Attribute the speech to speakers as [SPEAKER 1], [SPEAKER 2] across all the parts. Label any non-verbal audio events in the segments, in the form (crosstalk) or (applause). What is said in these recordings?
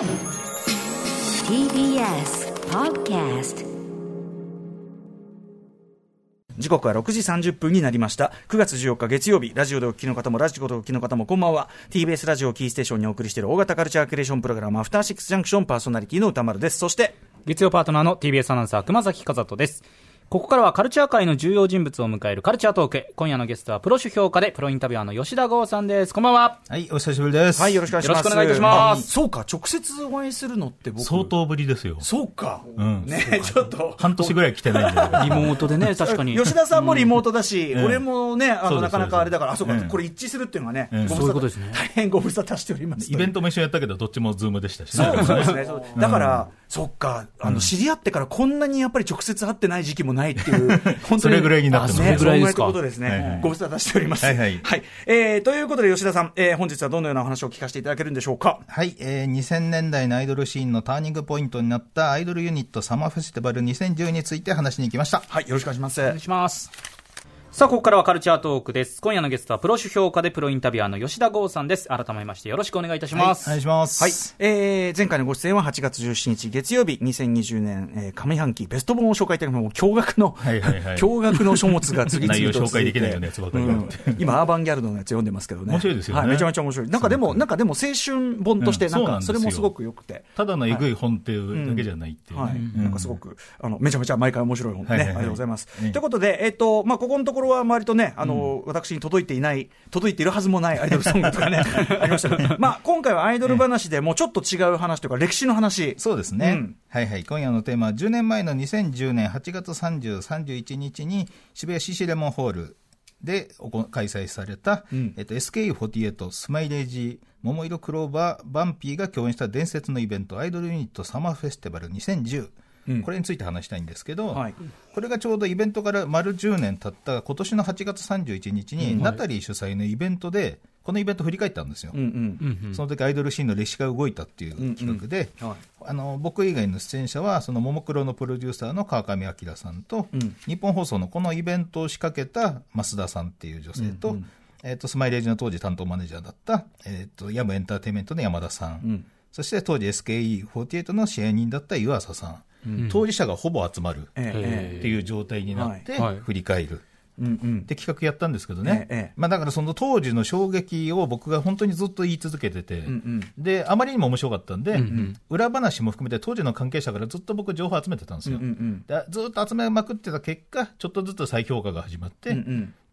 [SPEAKER 1] TBS Podcast
[SPEAKER 2] 時刻は6時30分になりました。9月14日月曜日、ラジオでお聞きの方も、ラジコでお聞きの方も、こんばんは。TBS ラジオキーステーションにお送りしている大型カルチャークリエーションプログラム、アフターシックスジャンクションパーソナリティの歌丸です。そして、
[SPEAKER 3] 月曜パートナーの TBS アナウンサー熊崎和人です。ここからはカルチャー界の重要人物を迎えるカルチャートーク。今夜のゲストはプロ主評価でプロインタビュアーの吉田剛さんです。こんばんは。
[SPEAKER 4] はい、お久しぶりです。
[SPEAKER 2] はい、よろしくお願いします。
[SPEAKER 3] よろしくお願いいたします
[SPEAKER 2] あそうか、直接お会いするのって僕。
[SPEAKER 4] 相当ぶりですよ。
[SPEAKER 2] そうか。
[SPEAKER 4] ん
[SPEAKER 2] ねちょっと。
[SPEAKER 4] 半年ぐらい来てないんで。
[SPEAKER 3] リモートでね、(laughs) 確かに。
[SPEAKER 2] 吉田さんもリモートだし、
[SPEAKER 4] うん
[SPEAKER 2] 俺もね、あの、なかなかあれだから、あ、そうか、
[SPEAKER 4] うん
[SPEAKER 2] これ一致するっていうのがね、
[SPEAKER 3] そういうことですね
[SPEAKER 2] 大変ご無沙汰しております。
[SPEAKER 4] イベントも一緒にやったけど、どっちもズームでしたしね。
[SPEAKER 2] そうですね。だから、そっか、あの、知り合ってからこんなにやっぱり直接会ってない時期もないっていう、(laughs) 本当
[SPEAKER 4] それぐらいになってます
[SPEAKER 2] ね、
[SPEAKER 3] それぐらいですか
[SPEAKER 2] そのぐらいってことですね。
[SPEAKER 4] はいはい
[SPEAKER 2] ご無沙汰しております。
[SPEAKER 4] はいはい
[SPEAKER 2] えーということで吉田さん、えー本日はどのようなお話を聞かせていただけるんでしょうか？
[SPEAKER 4] はい、えー、2000年代のアイドルシーンのターニングポイントになったアイドルユニットサマーフェスティバル2010について話しに来ました。
[SPEAKER 2] はい、よろしくお願いします。
[SPEAKER 3] お願いします。さあ、ここからはカルチャートークです。今夜のゲストはプロ主評価でプロインタビュアーの吉田剛さんです。改めましてよろしくお願いいたします。
[SPEAKER 4] お願いします。
[SPEAKER 2] はい。えー、前回のご出演は8月17日月曜日、2020年、えー、上半期ベスト本を紹介いただきもう驚愕の、
[SPEAKER 4] はいはいはい (laughs)
[SPEAKER 2] 驚愕の書物が次々と (laughs)
[SPEAKER 4] 内容紹介できないよう
[SPEAKER 2] ね
[SPEAKER 4] なやつばかりがあって
[SPEAKER 2] 今、アーバンギャルドのやつ読んでますけどね。
[SPEAKER 4] 面白いですよね
[SPEAKER 2] はい、めちゃめちゃ面白い。なんかでも、なんかでも青春本として、なんか、
[SPEAKER 4] うんそ
[SPEAKER 2] れもすごく良くて。
[SPEAKER 4] ただのえぐい本っていうだけじゃないっていうね。
[SPEAKER 2] はい、
[SPEAKER 4] うん
[SPEAKER 2] なんかすごく、あの、めちゃめちゃ毎回面白い本ね、
[SPEAKER 4] はいはいはい
[SPEAKER 2] ありがとうございます。
[SPEAKER 4] ええ
[SPEAKER 2] ということで、えっ、と、まあ、ここのところは割とね、あの、私に届いていない、届いているはずもないアイドルソングとかね、(laughs) ありました。けど、まあ、今回はアイドル話でもうちょっと違う話というか、歴史の話。
[SPEAKER 4] そうですね、
[SPEAKER 2] うん。
[SPEAKER 4] はいはい、今夜のテーマは、10年前の2010年8月30、31日に渋谷シシレモンホールでおこ開催された、
[SPEAKER 2] うん。
[SPEAKER 4] えっと、SKE48、スマイレージ、桃色クローバー、バンピーが共演した伝説のイベント、アイドルユニットサマーフェスティバル2010。
[SPEAKER 2] うん。
[SPEAKER 4] これについて話したいんですけど、
[SPEAKER 2] はい。
[SPEAKER 4] これがちょうどイベントから丸10年経った今年の8月31日に、ナタリー主催のイベントで、このイベントを振り返ったんですよ。
[SPEAKER 2] うんうん。
[SPEAKER 3] うんうん。
[SPEAKER 4] その時アイドルシーンの歴史が動いたっていう企画で、
[SPEAKER 2] はい。
[SPEAKER 4] あの僕以外の出演者は、そのももクロのプロデューサーの川上彰さんと、
[SPEAKER 2] うん。
[SPEAKER 4] 日本放送のこのイベントを仕掛けた増田さんっていう女性と、えー、とスマイレージの当時担当マネージャーだった、えー、とヤムエンターテインメントの山田さん、
[SPEAKER 2] うん
[SPEAKER 4] そして当時 SKE48 の支援人だった湯浅さん、当事者がほぼ集まる
[SPEAKER 2] ええ。
[SPEAKER 4] っていう状態になって振り返る。って企画やったんですけどね、まあ、だからその当時の衝撃を僕が本当にずっと言い続けてて、
[SPEAKER 2] ん
[SPEAKER 4] であまりにも面白かったんで、
[SPEAKER 3] んうん。
[SPEAKER 4] 裏話も含めて当時の関係者からずっと僕、情報集めてたんですよ、
[SPEAKER 2] うんうん
[SPEAKER 4] でずっと集めまくってた結果、ちょっとずつ再評価が始まって、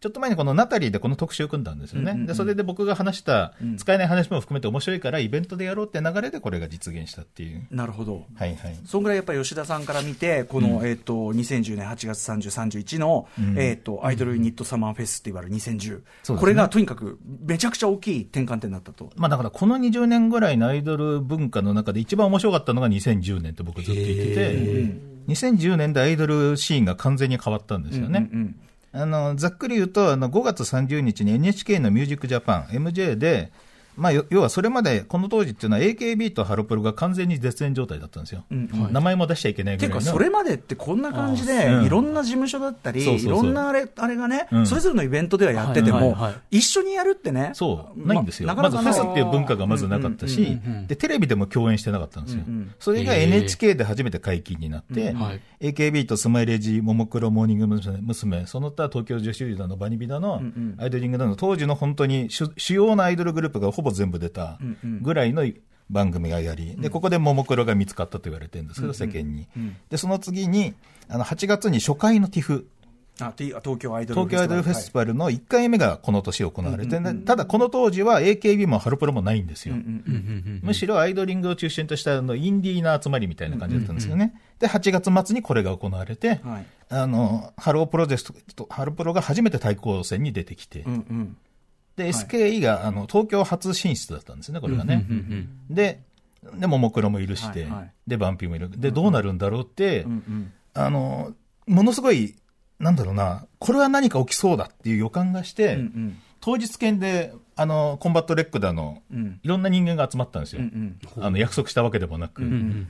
[SPEAKER 4] ちょっと前にこのナタリーでこの特集を組んだんですよね、でそれで僕が話した、使えない話も含めて面白いから、イベントでやろうって流れでこれが実現したっていう。
[SPEAKER 2] なるほど。
[SPEAKER 4] はいはい
[SPEAKER 2] そんぐらいやっぱり吉田さんから見て、この、えっ、と、2010年8月30、31の、えっ、と、アイドルユニットサマーフェスティバル2010。
[SPEAKER 4] そうですね
[SPEAKER 2] これがとにかくめちゃくちゃ大きい転換点だったと。
[SPEAKER 4] まあ、だからこの20年ぐらいのアイドル文化の中で一番面白かったのが2010年って僕ずっと言ってて、2010年でアイドルシーンが完全に変わったんですよね。
[SPEAKER 2] うん
[SPEAKER 4] あのざっくり言うと、あの5月30日に NHK のミュージックジャパン、MJ で、まあ、よ要はそれまで、この当時っていうのは AKB とハロプロが完全に絶縁状態だったんですよ。名前も出しちゃいけない
[SPEAKER 2] ていうか、
[SPEAKER 4] ぐらいの。
[SPEAKER 2] それまでってこんな感じで、
[SPEAKER 4] あうん。
[SPEAKER 2] いろんな事務所だったり、
[SPEAKER 4] そうそうそう。
[SPEAKER 2] いろんなあれあれがね、
[SPEAKER 4] うん。
[SPEAKER 2] それぞれのイベントではやってても、
[SPEAKER 3] はいはいはい。
[SPEAKER 2] 一緒にやるってね、
[SPEAKER 4] そう、ないんですよ。
[SPEAKER 2] ま
[SPEAKER 4] まずフェス
[SPEAKER 2] ね
[SPEAKER 4] っていう文化がまずなかったし、で、テレビでも共演してなかったんですよ。それが NHK で初めて解禁になって、
[SPEAKER 3] はい。
[SPEAKER 4] AKB とスマイレージ、ももクロモーニング娘。娘その他東京女子リーダーのバニビダの、アイドリングダの当時の本当に主主要なアイドルグループがほぼ全部出たぐらいの番組がやり、で、ここでももクロが見つかったと言われてるんですけど、世間に。で、その次に、あの、8月に初回の TIFF、
[SPEAKER 2] 東京アイドル
[SPEAKER 4] 東京アイドルフェスティバルの1回目がこの年行われて、ただこの当時は AKB もハロプロもないんですよ。むしろアイドリングを中心としたあのインディーな集まりみたいな感じだったんですよね。で、8月末にこれが行われて、
[SPEAKER 2] はい。
[SPEAKER 4] あの、ハロープロジェクト、ハロプロが初めて対抗戦に出てきて、
[SPEAKER 2] うんうん
[SPEAKER 4] で、SKE があの東京初進出だったんですね、これがね。で、で、ももクロもいるして、
[SPEAKER 2] はいはい。
[SPEAKER 4] で、バニビもいる。で、どうなるんだろうって、
[SPEAKER 2] うんうん
[SPEAKER 4] あの、ものすごい、なんだろうな、これは何か起きそうだっていう予感がして、
[SPEAKER 2] うんうん。
[SPEAKER 4] 当日券で、あの、コンバットレックだの、
[SPEAKER 2] うん。
[SPEAKER 4] いろんな人間が集まったんですよ。
[SPEAKER 2] うん
[SPEAKER 4] あの、約束したわけでもなく。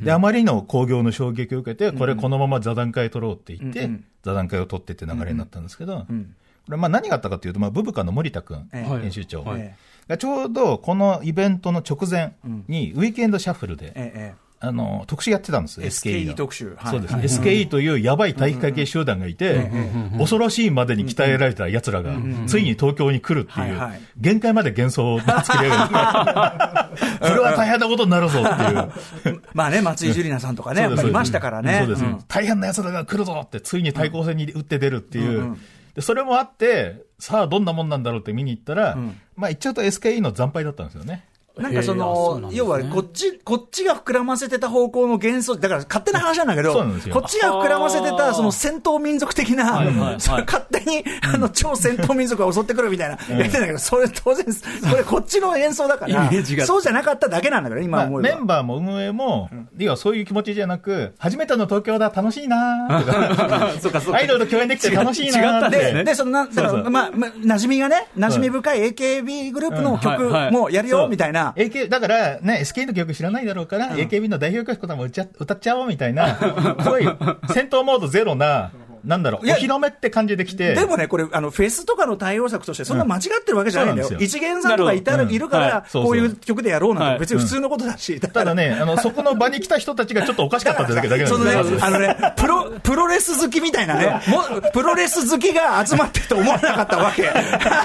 [SPEAKER 4] で、あまりの興行の衝撃を受けて、これこのまま座談会取ろうって言って、
[SPEAKER 2] うんうん。
[SPEAKER 4] 座談会を取ってって流れになったんですけど、
[SPEAKER 2] ん
[SPEAKER 4] これまあ何があったかというと、まあ、ブブカの森田君、
[SPEAKER 2] え
[SPEAKER 3] え。
[SPEAKER 4] 編集長、
[SPEAKER 2] え
[SPEAKER 4] がちょうどこのイベントの直前に、ウィークエンドシャッフルで、
[SPEAKER 2] ええ
[SPEAKER 4] あの特集やってたんですよ、
[SPEAKER 2] SKE
[SPEAKER 4] の。
[SPEAKER 2] 特集。はい。
[SPEAKER 4] そうです、
[SPEAKER 2] はい
[SPEAKER 4] SKE というやばい体育会系集団がいて、恐ろしいまでに鍛えられた奴らが、ついに東京に来るっていう、
[SPEAKER 2] はいはい。
[SPEAKER 4] 限界まで幻想を作り上げる。(laughs) これは大変なことになるぞっていう。
[SPEAKER 2] まあね、松井樹里奈さんとかね、やっぱりいましたからね。
[SPEAKER 4] そうです、
[SPEAKER 2] ん。
[SPEAKER 4] 大変な奴らが来るぞって、ついに対抗戦に打って出るっていう。でそれもあって、さあどんなもんなんだろうって見に行ったら、まあ言っちゃうと SKE の惨敗だったんですよね。
[SPEAKER 2] なんかその、
[SPEAKER 3] ですね。
[SPEAKER 2] 要はこっち、こっちが膨らませてた方向の幻想、だから勝手な話なんだけど、こっちが膨らませてた、その戦闘民族的な、
[SPEAKER 3] はいはいはい。
[SPEAKER 2] そ (laughs) れ勝手に、あの、超戦闘民族が襲ってくるみたいな、言ってんだけど、それ当然、これこっちの演奏だからそうじゃなかっただけなんだから、今
[SPEAKER 4] まあ、
[SPEAKER 2] 思えば。
[SPEAKER 4] メンバーも運営も、要はそういう気持ちじゃなく、初めての東京だ、楽しいなーとか (laughs)
[SPEAKER 3] そうかそうか。
[SPEAKER 4] アイドルと共演できて楽しいなーって。
[SPEAKER 2] そのな、だかまあ、まあ、馴染みがね、馴染み深い AKB グループの曲
[SPEAKER 3] うんはい。はい。
[SPEAKER 2] もやるよ、みたいな。
[SPEAKER 4] AK、だからね、SK の曲知らないだろうから、AKB の代表曲とかも歌っちゃ歌っちゃおうみたいな、すごい戦闘モードゼロな、なんだろう、お
[SPEAKER 2] いや
[SPEAKER 4] 披露目って感じで来て。
[SPEAKER 2] でもね、これ、あの、フェスとかの対応策として、そんな間違ってるわけじゃないんだよ。
[SPEAKER 4] うん
[SPEAKER 2] 一元さんとかいた
[SPEAKER 3] るほど
[SPEAKER 2] いるからこういう曲でやろうなんて、
[SPEAKER 3] はい。
[SPEAKER 2] 別に普通のことだし。だ
[SPEAKER 4] ただね、あの、(laughs) そこの場に来た人たちがちょっとおかしかったってだけだけ
[SPEAKER 2] そのねあのね、プロ、プロレス好きみたいなね、もプロレス好きが集まってると思わなかったわけ。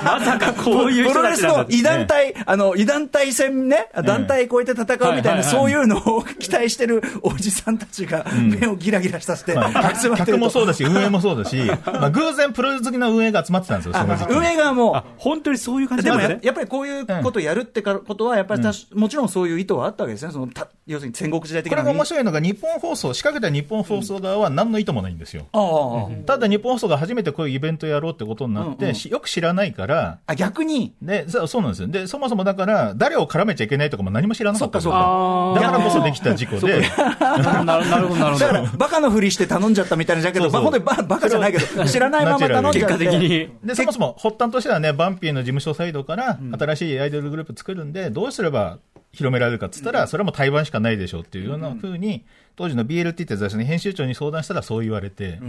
[SPEAKER 3] まさかこういう人
[SPEAKER 2] プロレスの異団体、あの、異団体戦ね、団体超えて戦うみたいな、そういうのを期待してるおじさんたちが、目をギラギラさせて、
[SPEAKER 4] まあ
[SPEAKER 2] 集まってると。
[SPEAKER 4] 客もそうだし、運営もそうだし、(laughs) まあ、偶然プロレス好きの運営が集まってたんですよ、その時期に
[SPEAKER 2] 運営側も
[SPEAKER 3] あ、本当にそういう感じ
[SPEAKER 2] でも。ややっぱりこういうことをやるってかことは、やっぱりたし、もちろんそういう意図はあったわけですね、そのた要するに戦国時代的な
[SPEAKER 4] これが面白いのが、日本放送、仕掛けた日本放送側は何の意図もないんですよ。
[SPEAKER 2] ああ
[SPEAKER 4] ただ日本放送が初めてこういうイベントやろうってことになって、
[SPEAKER 2] うんうん。
[SPEAKER 4] しよく知らないから、
[SPEAKER 2] あ、逆に、
[SPEAKER 4] で、そうそうなんですよ。で、そもそもだから、誰を絡めちゃいけないとかも何も知らなかったんですよ。
[SPEAKER 2] そっか
[SPEAKER 3] そっか。
[SPEAKER 4] だからこそできた事故で、
[SPEAKER 3] ななるほど、なるほ
[SPEAKER 2] だから
[SPEAKER 3] ど。
[SPEAKER 2] バカのふりして頼んじゃったみたいなじゃけど、まあ、
[SPEAKER 4] そうそう。
[SPEAKER 2] 本当にババカじゃないけど、知らないまま頼んじゃって。
[SPEAKER 3] 結果的に。
[SPEAKER 4] で、そもそも発端としてはね、バンピーの事務所サイドから、新しいアイドルグループ作るんで、どうすれば広められるかっつったら、それはもう対バンしかないでしょうっていうような風に、当時の BLT って雑誌の編集長に相談したらそう言われて、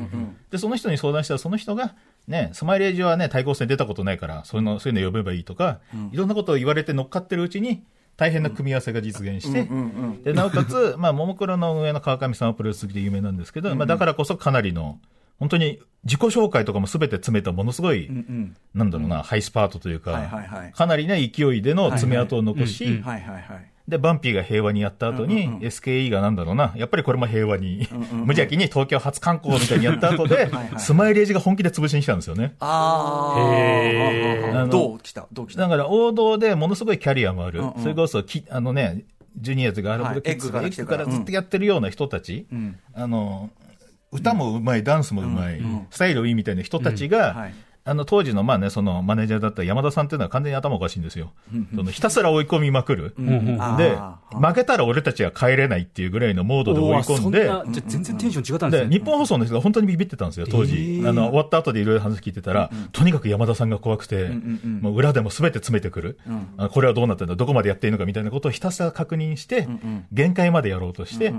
[SPEAKER 4] で、その人に相談したら、その人が、ね、スマイレージはね、対抗戦出たことないから、そういうの、そういうの呼べばいいとか、いろんなことを言われて乗っかってるうちに、大変な組み合わせが実現して、でなおかつ、まあ、ももクロの運営の川上さんはプロレス好きで有名なんですけど、まあ、だからこそかなりの、本当に自己紹介とかもすべて詰めたものすごい、なんだろうな、ハイスパートというか、
[SPEAKER 2] はいはいはい。
[SPEAKER 4] かなりね、勢いでの爪痕を残し、
[SPEAKER 3] はいはい
[SPEAKER 2] はいはいはい。
[SPEAKER 4] で、バンピーが平和にやった後に、SKE がなんだろうな、やっぱりこれも平和に、無邪気に東京初観光みたいにやった後で、(laughs) スマイレージが本気で潰しに来たんですよね。
[SPEAKER 2] ああどう来た？どう来た？
[SPEAKER 4] だから王道でものすごいキャリアもある、
[SPEAKER 2] うんうん。
[SPEAKER 4] それこそき、あのね、ジュニアーズがあるほ
[SPEAKER 2] はい
[SPEAKER 4] どキッズが
[SPEAKER 2] エッグから
[SPEAKER 4] ずっとやってるような人たち、
[SPEAKER 2] ん。
[SPEAKER 4] あの、歌もうまい、ダンスもうまい、スタイルいいみたいな人たちが、
[SPEAKER 2] はい。
[SPEAKER 4] あの当時のまあね、そのマネージャーだった山田さんっていうのは完全に頭おかしいんですよ。そのひたすら追い込みまくる。
[SPEAKER 2] あ
[SPEAKER 4] で
[SPEAKER 2] ー、
[SPEAKER 4] 負けたら俺たちは帰れないっていうぐらいのモードで追い込んで、
[SPEAKER 3] じゃあ全然テンション違ったんです。
[SPEAKER 4] 日本放送の人が本当にビビってたんですよ、当時。あの、終わった後でいろいろ話聞いてたら、とにかく山田さんが怖くて、もう裏でも全て詰めてくる。これはどうなってんだ、どこまでやっていいのかみたいなことをひたすら確認して、限界までやろうとして、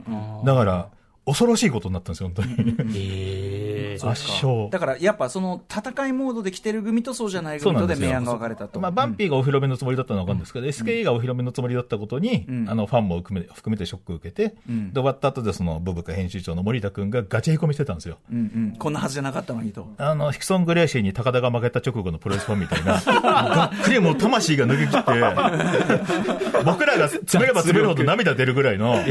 [SPEAKER 4] だから、恐ろしいことになったんですよ、本当に。圧勝。
[SPEAKER 2] だからやっぱその戦いモードで来てる組とそうじゃない組。とで明暗が分かれたと。
[SPEAKER 4] まあ、バンピーがお披露目のつもりだったのは分かるんですけど、SKE がお披露目のつもりだったことに、あの、ファンも含め含めてショックを受けて、で、終わった後でその、ブブカ編集長の森田君がガチへこみしてたんですよ。
[SPEAKER 2] うんうんこんなはずじゃなかったのにと。
[SPEAKER 4] あの、ヒクソン・グレーシーに高田が負けた直後のプロレスファンみたいな、(laughs) がっくりもう魂が抜け切って、僕らが詰めれば詰めるほど涙出るぐらいの、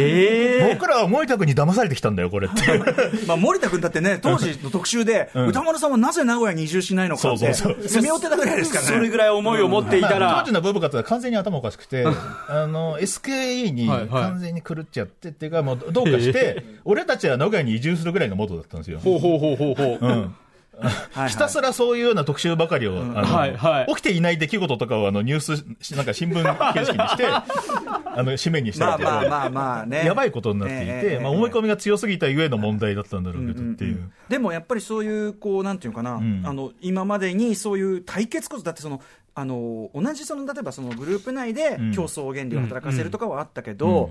[SPEAKER 4] 僕らは森田君に騙されてきたんだよ、これって。(laughs)
[SPEAKER 2] まあ森田君だってね、当時の特集で、歌丸さんはなぜ名古屋に移住しないのかって、
[SPEAKER 4] そうそうそう
[SPEAKER 2] 詰め寄ってたぐらいですからね。
[SPEAKER 3] それぐらい思いを持っていた
[SPEAKER 4] まあ
[SPEAKER 3] ら
[SPEAKER 4] 当時、のブブカとは完全に頭おかしくて、あの、SKE に完全に狂っちゃってっていうか、もうどうかして、俺たちは名古屋に移住するぐらいのモードだったんですよ。
[SPEAKER 3] ほうほうほうほうほう。
[SPEAKER 4] うん。
[SPEAKER 2] はい
[SPEAKER 4] ひたすらそういうような特集ばかりを、あの
[SPEAKER 3] はいはい。
[SPEAKER 4] 起きていない出来事とかをあのニュース、なんか新聞形式にして、(laughs) あの、紙面にした
[SPEAKER 2] まあ
[SPEAKER 4] りとか。
[SPEAKER 2] まあまあまあね。
[SPEAKER 4] やばいことになっていて、
[SPEAKER 2] ええ
[SPEAKER 4] まあ、思い込みが強すぎたゆえの問題だったんだろうけどっていう。
[SPEAKER 2] でもやっぱりそういう、こう、なんていうかな、
[SPEAKER 4] ん。
[SPEAKER 2] あの、今までにそういう対決こそ、だってその、あの、同じその、例えばそのグループ内で
[SPEAKER 4] ん。
[SPEAKER 2] 競争原理を働かせるとかはあったけど、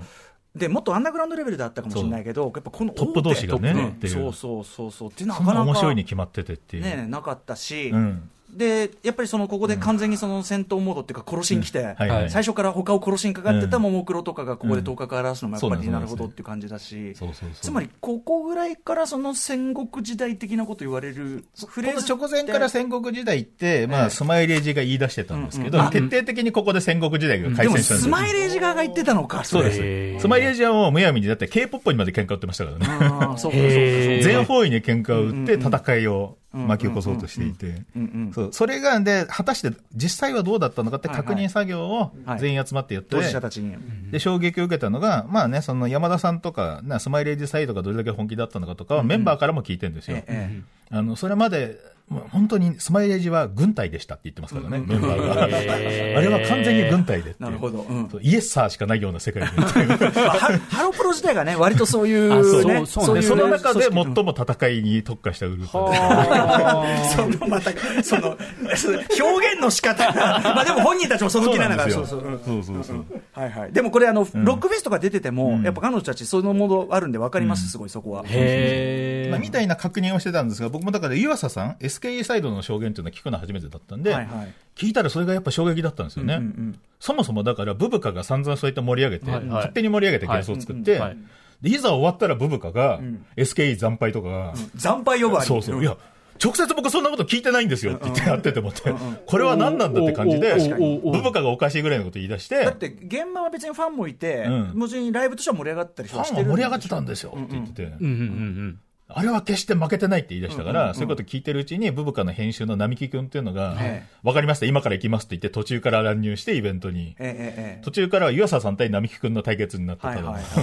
[SPEAKER 2] で、もっとアンダーグラウンドレベルだったかもしれないけど、やっぱこの
[SPEAKER 4] トップ同士がね
[SPEAKER 2] そうそうそうそう。っていう
[SPEAKER 4] な
[SPEAKER 2] かなか
[SPEAKER 4] 面白いに決まっててっていう。
[SPEAKER 2] ね、なかったし、
[SPEAKER 4] うん。
[SPEAKER 2] でやっぱりそのここで完全にその戦闘モードっていうか、殺しに来て、最初から他を殺しにかかってたももクロとかがここで
[SPEAKER 4] うん。
[SPEAKER 2] 頭角を現すのもやっぱり
[SPEAKER 4] な
[SPEAKER 2] るほどっていう感じだし、つまりここぐらいからその戦国時代的なこと言われるフレーズ
[SPEAKER 4] 直前から戦国時代って、ま
[SPEAKER 2] ええ。
[SPEAKER 4] あ、スマイレージが言い出してたんですけど、徹底的にここで戦国時代が
[SPEAKER 2] でも
[SPEAKER 4] 開戦したんですよ。
[SPEAKER 2] スマイレージ側が言ってたのか、
[SPEAKER 4] そうです。スマイレージはもうむやみに、だって K-POP にまで喧嘩売ってましたからね。全方位に喧嘩を売って戦いを巻き起こそうとしていて。それが、で、果たして実際はどうだったのかって確認作業を全員集まってやって、
[SPEAKER 2] 当事者たちに。
[SPEAKER 4] で、衝撃を受けたのが、まあね、その山田さんとか、なスマイレージサイドがどれだけ本気だったのかとかはメンバーからも聞いてるんですよ。
[SPEAKER 2] ええ。
[SPEAKER 4] あの、それまで、本当にスマイレージは軍隊でしたって言ってますからね、メンバーが。あれは完全に軍隊で
[SPEAKER 2] なるほど。
[SPEAKER 4] イエスサーしかないような世界で。(laughs)
[SPEAKER 2] まあハハロプロ自体がね、割とそういう、
[SPEAKER 3] そう。そ
[SPEAKER 4] の中で最も戦いに特化したグループ (laughs)
[SPEAKER 2] そのまた、その、表現の仕方が、(laughs) まあでも本人たちもその気なんだから、そうそう。う。ん。
[SPEAKER 4] そう。
[SPEAKER 2] はいはい。でもこれあの、ロックフェスとか出てても、やっぱ彼女たちそのモードあるんで分かります、すごいそこは。
[SPEAKER 3] へ
[SPEAKER 4] まあ、みたいな確認をしてたんですが、僕もだから湯浅さん、SKE サイドの証言っていうのは聞くの初めてだったんで、
[SPEAKER 2] はいはい。
[SPEAKER 4] 聞いたらそれがやっぱ衝撃だったんですよね。そもそもだからブブカが散々そうやって盛り上げて、
[SPEAKER 3] はいはい。
[SPEAKER 4] 勝手に盛り上げて幻想を作って、
[SPEAKER 3] はい。はい
[SPEAKER 4] ざ終わったらブブカが、SKE 惨敗とかが、
[SPEAKER 2] 惨敗呼ばわり。
[SPEAKER 4] そうそう、いや、直接僕そんなこと聞いてないんですよって言ってやってて思って、これは何なんだって感じで、ブブカがおかしいぐらいのこと言い出して、
[SPEAKER 2] だって現場は別にファンもいて、
[SPEAKER 4] うん。
[SPEAKER 2] もちろんライブとしては盛り上がったり
[SPEAKER 4] ファ
[SPEAKER 2] してる
[SPEAKER 4] ンは盛り上がってたんですよって言ってて、
[SPEAKER 3] うんうんうん
[SPEAKER 4] あれは決して負けてないって言い出したから、そういうこと聞いてるうちに、ブブカの編集の並木くんっていうのが
[SPEAKER 2] ええ、
[SPEAKER 4] わかりました、今から行きますって言って、途中から乱入してイベントに。途中からは湯浅さん対並木くんの対決になってた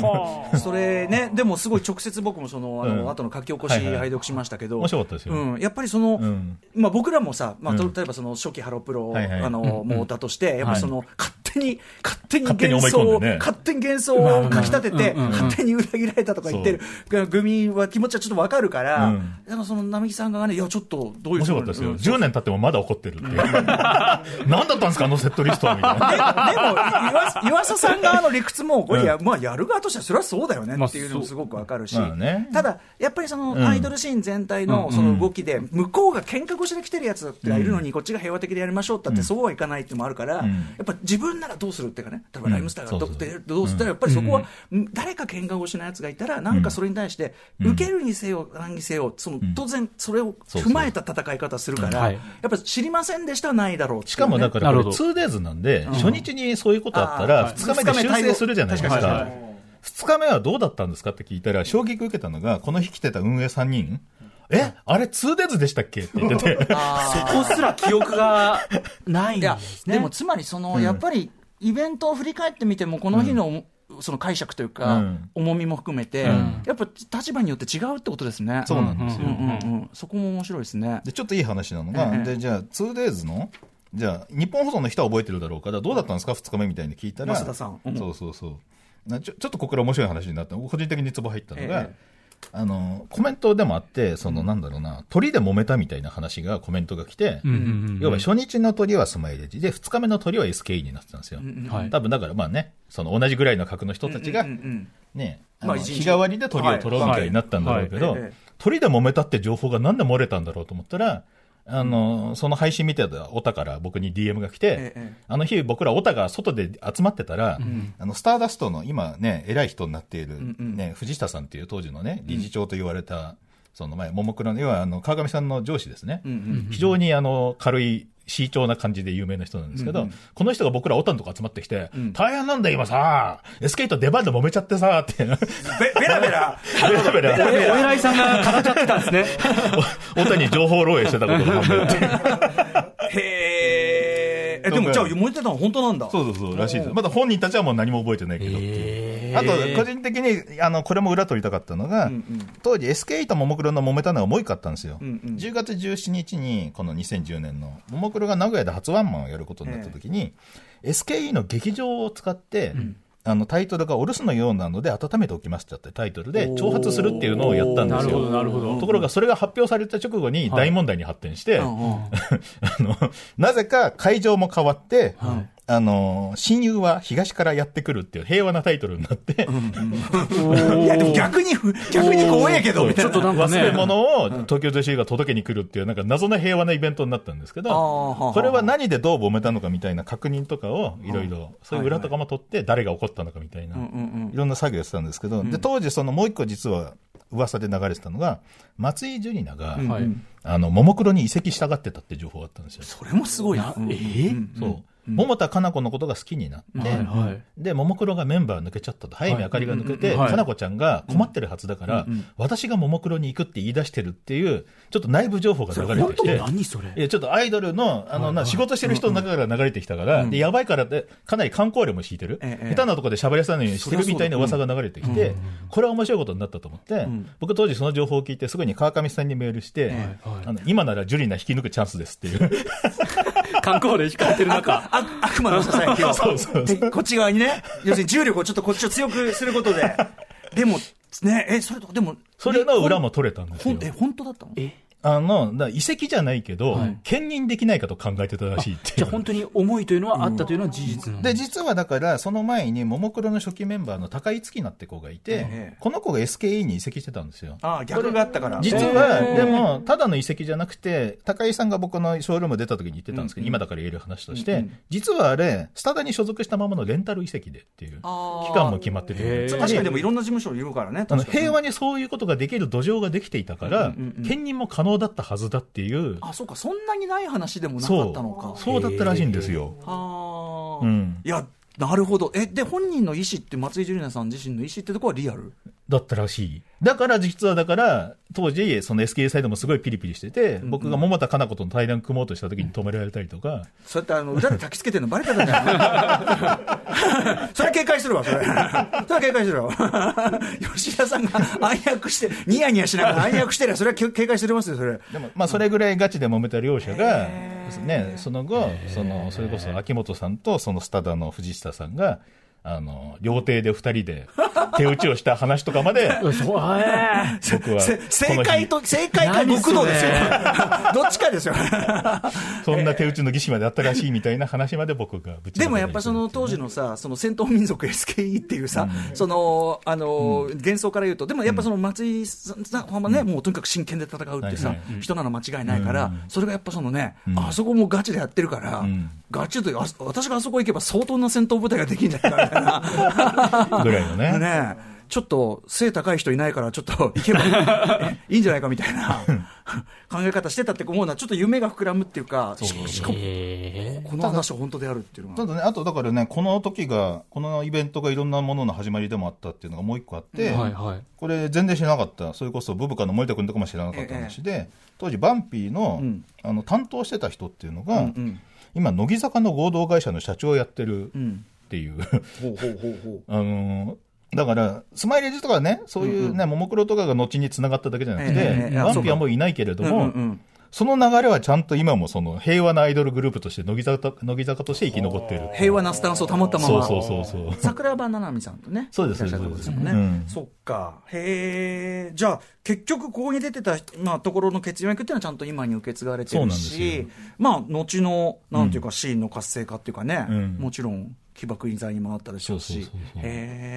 [SPEAKER 4] (laughs)
[SPEAKER 2] それね、でもすごい直接僕もその、あの、
[SPEAKER 4] うん
[SPEAKER 2] 後の書き起こし拝読しましたけど、
[SPEAKER 4] 面白かったですよ。
[SPEAKER 2] うん、やっぱりその、
[SPEAKER 4] うん。
[SPEAKER 2] まあ僕らもさ、まあ、
[SPEAKER 4] うん。
[SPEAKER 2] 例えばその初期ハロプロ、あの、モーターとして、やっぱりその、勝手に、勝手に幻想を、勝手に幻想をかき立てて、勝手に裏切られたとか言ってる、組は気持ちはちょっとわかるから、
[SPEAKER 4] うん。
[SPEAKER 2] でもその並木さんがね、いや、ちょっとどういう
[SPEAKER 4] 面白かったですよ。
[SPEAKER 2] うん
[SPEAKER 4] 10年経ってもまだ怒ってるっていう。(laughs) 何だったんですか、あのセットリストはみたいな。
[SPEAKER 2] ででも、岩岩佐さん側の理屈も、これや、まあ、やる側としては、それはそうだよねっていうのもすごくわかるし、ただ、やっぱりその
[SPEAKER 4] うん。
[SPEAKER 2] アイドルシーン全体のその動きで、向こうが喧嘩腰で来てるやつがいるのに、こっちが平和的でやりましょうってって、そうはいかないっていうのもあるから、やっぱ自分ならどうするっていうかね、例えばライムスターがど
[SPEAKER 4] そうそう。
[SPEAKER 2] でどうするって、やっぱりそこは、誰か喧嘩腰のやつがいたら、なんかそれに対して、受けるにせよ、何にせよ、その当然、それを踏まえた戦い方するから、
[SPEAKER 3] はい。
[SPEAKER 2] やっぱ知りませんでしたはないだろうね。
[SPEAKER 4] しかもだからこれ
[SPEAKER 3] なるほど。
[SPEAKER 4] 2days なんで、初日にそういうことあった
[SPEAKER 2] あ
[SPEAKER 4] ら、
[SPEAKER 2] ー
[SPEAKER 4] 2日目で修正するじゃないです
[SPEAKER 2] 確かに。
[SPEAKER 4] か。2日目はどうだったんですかって聞いたら、衝撃受けたのが、この日来てた運営3人、えあれ 2days でしたっけって言ってて、(laughs)
[SPEAKER 3] そこすら記憶がないん
[SPEAKER 2] いや
[SPEAKER 3] ですね。
[SPEAKER 2] でもつまりその、やっぱりイベントを振り返ってみても、この日の、その解釈というか、
[SPEAKER 4] うん
[SPEAKER 2] 重みも含めて、
[SPEAKER 4] ん
[SPEAKER 2] やっぱ立場によって違うってことですね。
[SPEAKER 4] そうなんですよ。
[SPEAKER 2] うんうんうん、そこも面白いですね。
[SPEAKER 4] で、ちょっといい話なのが、
[SPEAKER 2] ええ
[SPEAKER 4] で、じゃあ 2days の、じゃあ、日本放送の人は覚えてるだろうか？ら、どうだったんですか ?2 日目みたいに聞いたら、
[SPEAKER 2] 増田さんうん
[SPEAKER 4] そうそうそう。なちょちょっとここから面白い話になった個人的にツボ入ったのが、
[SPEAKER 2] ええ
[SPEAKER 4] あの、コメントでもあって、その、なんだろうな、鳥で揉めたみたいな話がコメントが来て、
[SPEAKER 3] うんうんうん
[SPEAKER 4] 要は初日の鳥はスマイレージで、2日目の鳥は SKE になってたんですよ。
[SPEAKER 3] はい
[SPEAKER 4] 多分だからまあね、その同じぐらいの格の人たちがね、
[SPEAKER 2] 日
[SPEAKER 4] 日替わりで鳥を取ろうみたいになったんだろうけど鳥で揉めたって情報がなんで漏れたんだろうと思ったら、あの、その配信見てたオタから僕に DM が来
[SPEAKER 2] え
[SPEAKER 4] て
[SPEAKER 2] え、
[SPEAKER 4] あの日僕らオタが外で集まってたら、あの、スターダストの今ね、偉い人になっているね、藤下さんっていう当時のね、理事長と言われた、その前、ももクロの、要はあの、川上さんの上司ですね。非常にあの、軽い、慎重な感じで有名な人なんですけど、この人が僕らオタのとこ集まってきて、大変なんだよ今さ、SK と出番で揉めちゃってさ、って。
[SPEAKER 2] べベラベラ。
[SPEAKER 4] ベラベラ。
[SPEAKER 3] お偉いさんが語っちゃってたんですね。
[SPEAKER 4] お太に情報漏洩してたことが判明って。
[SPEAKER 2] へーえ、でもじゃあ、燃えてたの本当なんだ。
[SPEAKER 4] そうそうそう、らしいです。まだ本人たちはもう何も覚えてないけどっていう。あと、個人的に、あの、これも裏取りたかったのが、当時 SK とももクロの揉めたのがもう一個あったんですよ。10月17日に、この2010年の、ももクロが名古屋で初ワンマンをやることになった時に、SKE の劇場を使って、あのタイトルがお留守のようなので温めておきますってってタイトルで挑発するっていうのをやったんですよ。ところがそれが発表された直後に大問題に発展して、(laughs) あの、なぜか会場も変わって、あの、親友は東からやってくるっていう平和なタイトルになって、(laughs)
[SPEAKER 2] いや、でも逆に、逆に怖えけど、みたいな。
[SPEAKER 3] ちょっとなんかね
[SPEAKER 4] 忘れ物を東京女子が届けに来るっていう、なんか謎の平和なイベントになったんですけど、
[SPEAKER 2] あ
[SPEAKER 4] これは何でどう揉めたのかみたいな確認とかをいろいろ、そういう裏とかも取って、誰が起こったのかみたいな、いろんな作業やってたんですけど、で、当時そのもう一個実は噂で流れてたのが、松井樹里奈が、
[SPEAKER 3] はい。
[SPEAKER 4] あの、ももクロに移籍したがってたって情報があったんですよ。
[SPEAKER 2] それもすごいな。
[SPEAKER 3] えー？
[SPEAKER 4] そう。桃田かな子のことが好きになって、
[SPEAKER 3] はいはい。
[SPEAKER 4] で、ももクロがメンバー抜けちゃったと、早見あかりが抜けて、
[SPEAKER 3] はい。
[SPEAKER 4] かなこちゃんが困ってるはずだから、私がももクロに行くって言い出してるっていう、ちょっと内部情報が流れてきて、
[SPEAKER 3] 何それ？
[SPEAKER 4] いや、ちょっとアイドルの、あの、な仕事してる人の中から流れてきたから、で、やばいからって、かなり観光料も敷いてる。
[SPEAKER 2] ええ
[SPEAKER 4] 下手なところで喋らせないようにしてるみたいな噂が流れてきて、これは面白いことになったと思って、僕当時その情報を聞いて、すぐに川上さんにメールして、あの今ならジュリナ引き抜くチャンスですっていう。(laughs) (laughs)
[SPEAKER 3] 観光で控えてる中。
[SPEAKER 2] あ悪魔のささやきを。(laughs)
[SPEAKER 4] そうそうそう
[SPEAKER 2] でこっち側にね、要するに重力をちょっとこっちを強くすることで。でも、ね、え、それと、でも、
[SPEAKER 4] それの裏も取れたんですよ。
[SPEAKER 2] え、本当だったの？
[SPEAKER 3] え？
[SPEAKER 4] あの、だ遺跡じゃないけど、兼任できないかと考えてたらしいっていう。
[SPEAKER 3] じゃあ本当に思いというのはあったというのは事実なん
[SPEAKER 4] で、実はだから、その前に、ももクロの初期メンバーの高井月奈って子がいて、
[SPEAKER 2] ええ。
[SPEAKER 4] この子が SKE に移籍してたんですよ。
[SPEAKER 2] ああ、逆があったから。
[SPEAKER 4] 実は、でも、ただの移籍じゃなくて、高井さんが僕のショールーム出た時に言ってたんですけど、今だから言える話として、実はあれ、スタダに所属したままのレンタル移籍でっていう、期間も決まってて、
[SPEAKER 3] へー。
[SPEAKER 2] 確かにでもいろんな事務所いるからね。
[SPEAKER 4] 平和にそういうことができる土壌ができていたから、兼任も可能だったはずだっていう、
[SPEAKER 2] あ、そうか、そんなにない話でもなか
[SPEAKER 4] そ
[SPEAKER 2] ったのか
[SPEAKER 4] う、。そうだったらしいんですよ。
[SPEAKER 2] ああ、
[SPEAKER 4] うん
[SPEAKER 2] いや、なるほど。え、で、本人の意思って、松井樹里奈さん自身の意思ってとこはリアル？
[SPEAKER 4] だったらしい。だから実はだから、当時、その SK サイドもすごいピリピリしてて、僕が桃田かな子との対談組もうとした時に止められたりとか、
[SPEAKER 2] そうやってあの裏で焚きつけてるの？バレてたんじゃない (laughs) それは警戒するわ、それ。(laughs) それは警戒するわ。(laughs) 吉田さんが暗躍して、ニヤニヤしながら暗躍してりゃ、それは警戒してますよ、それ。
[SPEAKER 4] でも、まあ、それぐらいガチで揉めた両者が、ね、その後、その、それこそ秋元さんと、そのスタダの藤下さんが、あの、料亭で二人で手打ちをした話とかまで、(laughs)
[SPEAKER 3] そうえー。
[SPEAKER 4] 僕は
[SPEAKER 2] 正解と、正解か極道ですよ。(laughs) どっちかですよ。(laughs)
[SPEAKER 4] そんな手打ちの儀式まであったらしいみたいな話まで僕がぶち
[SPEAKER 2] でもやっぱその当時のさ、その戦闘民族 SKE っていうさ、その、あの、幻想から言うと、でもやっぱその松井さんはね、もうとにかく真剣で戦うってさ人なの間違いないから、それがやっぱそのね、あそこもガチでやってるから
[SPEAKER 4] ん、
[SPEAKER 2] ガチという、あ私があそこ行けば相当な戦闘部隊ができるんじゃないかみたいな。
[SPEAKER 4] ぐらいのね。
[SPEAKER 2] ねえ。ちょっと背高い人いないから、ちょっと行けばいい。(laughs) んじゃないかみたいな。(laughs) 考え方してたって思うのは、ちょっと夢が膨らむっていうか、ししかも、
[SPEAKER 3] え。
[SPEAKER 2] この話は本当であるっていうのが。
[SPEAKER 4] ただね、あとだからね、この時が、このイベントがいろんなものの始まりでもあったっていうのがもう一個あって、
[SPEAKER 3] ーはいはい。
[SPEAKER 4] これ全然知らなかった、それこそブブカの森田君とかも知らなかった話で、当時バンピーの,、
[SPEAKER 2] ん。
[SPEAKER 4] あの担当してた人っていうのが、
[SPEAKER 2] うん
[SPEAKER 4] 今、乃木坂の合同会社の社長をやってるっ
[SPEAKER 2] うん
[SPEAKER 4] ていう、
[SPEAKER 2] ほうほうほうほう。(laughs)
[SPEAKER 4] あのーだから、スマイレージとかね、そういうね、ももクロとかが後に繋がっただけじゃなくて、
[SPEAKER 2] ええええあ
[SPEAKER 4] バンピーはもういないけれども、その流れはちゃんと今もその平和なアイドルグループとして乃木坂、乃木坂として生き残っている。
[SPEAKER 2] 平和なスタンスを保ったまま。
[SPEAKER 4] そうそうそうそう。
[SPEAKER 2] 桜庭ななみさんとね。
[SPEAKER 4] そうです。そうですうん
[SPEAKER 2] そっか。へえ。じゃあ、結局ここに出てた、まあ、ところの血脈っていうのはちゃんと今に受け継がれてるし
[SPEAKER 4] よ、
[SPEAKER 2] まあ、後の、なんていうか、シーンの活性化っていうかね、
[SPEAKER 4] うん
[SPEAKER 2] もちろん、起爆剤にもあったでしょうし。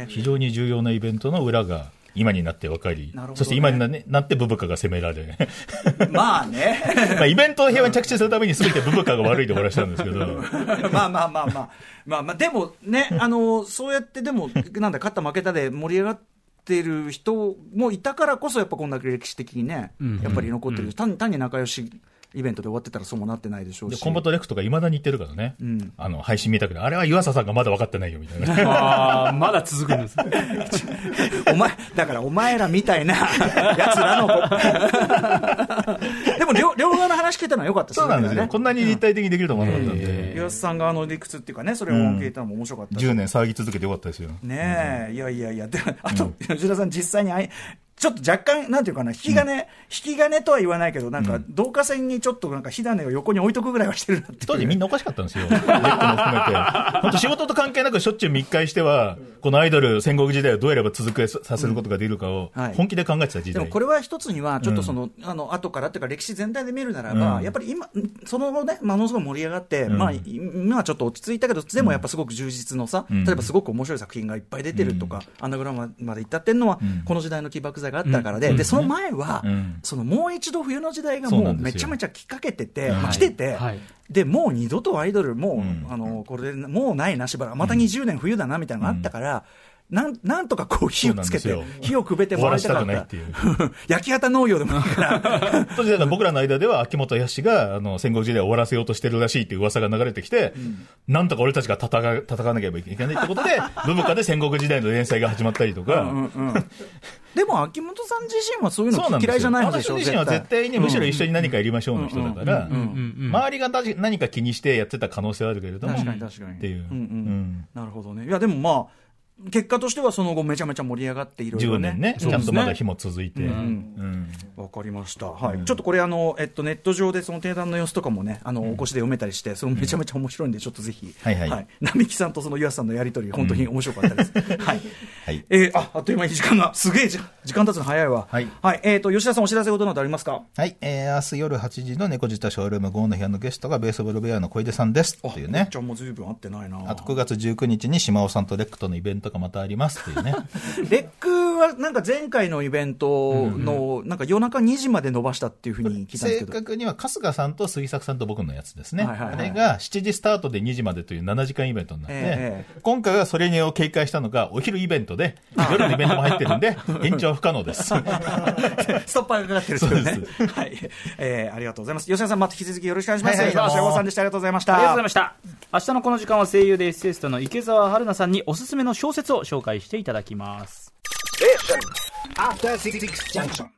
[SPEAKER 4] 非常に重要なイベントの裏が今になって分かり、
[SPEAKER 2] なるほどね。
[SPEAKER 4] そして今にな,、ってブブカが責められ、(laughs)
[SPEAKER 2] まあね。(laughs)
[SPEAKER 4] まあイベントを平和に着地するために全てブブカが悪いで終わらせたんですけど、(laughs)
[SPEAKER 2] まあまあまあまあ、まあまあ、でもね、あの、そうやってでも、なんだ、勝った負けたで盛り上がってる人もいたからこそ、やっぱこんだけ歴史的にね、やっぱり残ってる、単に単に仲良しイベントで終わってたらそうもなってないでしょうし。
[SPEAKER 4] でコンバットレックとかいまだに言ってるからね、
[SPEAKER 2] ん。
[SPEAKER 4] あの配信見たけど、あれは湯浅さんがまだ分かってないよみたいな。(laughs)
[SPEAKER 3] ああ、まだ続くんです。(laughs)
[SPEAKER 2] お前、だからお前らみたいな (laughs) やつらの、でも両両側の話聞けたのは良かったです
[SPEAKER 4] そうなんですよ、
[SPEAKER 2] ね。
[SPEAKER 4] こんなに立体的にできると思わなかったんで、
[SPEAKER 2] 岩瀬さん側の理屈っていうかね、それを聞いたのも面白かったし
[SPEAKER 4] 10年騒ぎ続けてよかったですよ。
[SPEAKER 2] ねえ、いやいやいや、であと、吉田さん、実際にちょっと若干、なんていうかな、引き金、引き金とは言わないけど、なんか、導火線にちょっとなんか火種を横に置いとくぐらいはしてるなっていう。
[SPEAKER 4] 当時みんなおかしかったんですよ。レックも含めて。本当仕事と関係なくしょっちゅう密会しては、このアイドル戦国時代をどうやれば続けさせることができるかを
[SPEAKER 2] はい。
[SPEAKER 4] 本気で考えてた時代。
[SPEAKER 2] でもこれは一つには、ちょっとその、あの後からっていうか、歴史全体で見るならば、
[SPEAKER 4] うん。
[SPEAKER 2] やっぱり今、その後ね、ものすごい盛り上がって、
[SPEAKER 4] ん。
[SPEAKER 2] まあ、今はちょっと落ち着いたけど、でもやっぱすごく充実のさ、
[SPEAKER 4] ん。
[SPEAKER 2] 例えばすごく面白い作品がいっぱい出てるとか、アンダーグラウンドまで行ったっていうのは、
[SPEAKER 4] ん。
[SPEAKER 2] この時代の起爆剤があったからで、
[SPEAKER 3] うん。
[SPEAKER 2] で、その前は、
[SPEAKER 4] うん。
[SPEAKER 2] そのもう一度冬の時代がもうめちゃめちゃきかけてて、
[SPEAKER 4] うん
[SPEAKER 2] まあ来てて、
[SPEAKER 3] はい。
[SPEAKER 2] で、もう二度とアイドル、もう、
[SPEAKER 4] うん。
[SPEAKER 2] あの、これで、もうないなしばらく、また20年冬だな、みたいなのがあったから、なんなんとかこう火をつけて火をくべてもらいたかった。(laughs) 焼き畑農業でもいいから。(laughs)
[SPEAKER 4] 当時僕らの間では秋元康があの戦国時代を終わらせようとしてるらしいっていう噂が流れてきて、なんとか俺たちが戦わ戦わなければいけないってことで、ブブカで戦国時代の連載が始まったりとか、(laughs)
[SPEAKER 2] でも秋元さん自身はそういうの嫌いじゃないでしょ
[SPEAKER 4] 私自身は絶対。にむしろ一緒に何かやりましょうの人だから、周りが何か気にしてやってた可能性はあるけれども、
[SPEAKER 2] 確かに確かに。
[SPEAKER 4] っていう。
[SPEAKER 2] うんうん。
[SPEAKER 4] うん。
[SPEAKER 2] なるほどね。いやでもまあ結果としてはその後めちゃめちゃ盛り上がっていろいろ
[SPEAKER 4] 10年ね、ちゃんとまだ日も続いて。うん。
[SPEAKER 2] わかりました、はい。ちょっとこれあの、えっと、ネット上でその定談の様子とかもねあの、お越しで読めたりしてそれもめちゃめちゃ面白いんでちょっとぜひ、
[SPEAKER 4] はいはい。
[SPEAKER 2] 並木さんとその湯浅さんのやり取り本当に面白かったです、(laughs) はい。
[SPEAKER 4] はい。
[SPEAKER 2] えーああっという間に時間がすげえじ時間経つの早いわ。
[SPEAKER 4] はい。
[SPEAKER 2] えー、と吉田さんお知らせことなどありますか？
[SPEAKER 4] はい、えー、明日夜8時の猫舌ショールーム5の部屋のゲストがベースボールベアの小出さんです。っていうね。
[SPEAKER 2] じ。ゃあもいぶん会ってないな。
[SPEAKER 4] あと9月19日に島尾さんとレックとのイベントとかまたありますっていうね。(laughs)
[SPEAKER 2] レックはなんか前回のイベントの、なんか夜中2時まで伸ばしたっていうふうに聞いたんです
[SPEAKER 4] 正
[SPEAKER 2] けど。
[SPEAKER 4] 確には春日さんと杉作さんと僕のやつですね。
[SPEAKER 2] はいはいはい
[SPEAKER 4] あれが7時スタートで2時までという7時間イベントになって、
[SPEAKER 2] え
[SPEAKER 4] 今回はそれを警戒したのがお昼イベントで、夜のイベントも入ってるんで、(laughs) 延長は不可能です。(laughs)
[SPEAKER 2] ストッパーがかかってるんですね
[SPEAKER 4] そう。
[SPEAKER 2] はい。えー、ありがとうございます。吉田さん、また引き続きよろしくお願いします。
[SPEAKER 4] はいはい
[SPEAKER 2] 吉田さんでした。ありがとうございました。
[SPEAKER 3] ありがとうございました。明日のこの時間は声優でエッセイストの池澤春菜さんにおすすめの小説を紹介していただきます。Listen.
[SPEAKER 5] After 66 junction.